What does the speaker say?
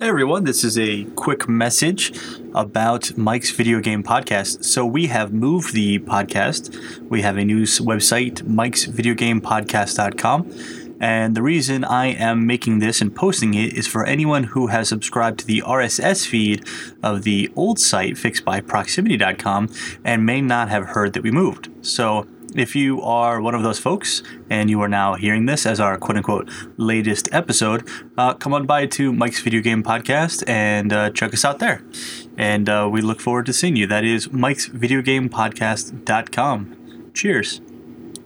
Hey everyone, this is a quick message about Mike's Video Game Podcast. So, we have moved the podcast. We have a new website, mikesvideogamepodcast.com. And the reason I am making this and posting it is for anyone who has subscribed to the RSS feed of the old site, fixedbyproximity.com, and may not have heard that we moved. So, if you are one of those folks and you are now hearing this as our quote unquote latest episode, uh, come on by to Mike's Video Game Podcast and uh, check us out there. And uh, we look forward to seeing you. That is Mike's Video Game Podcast.com. Cheers.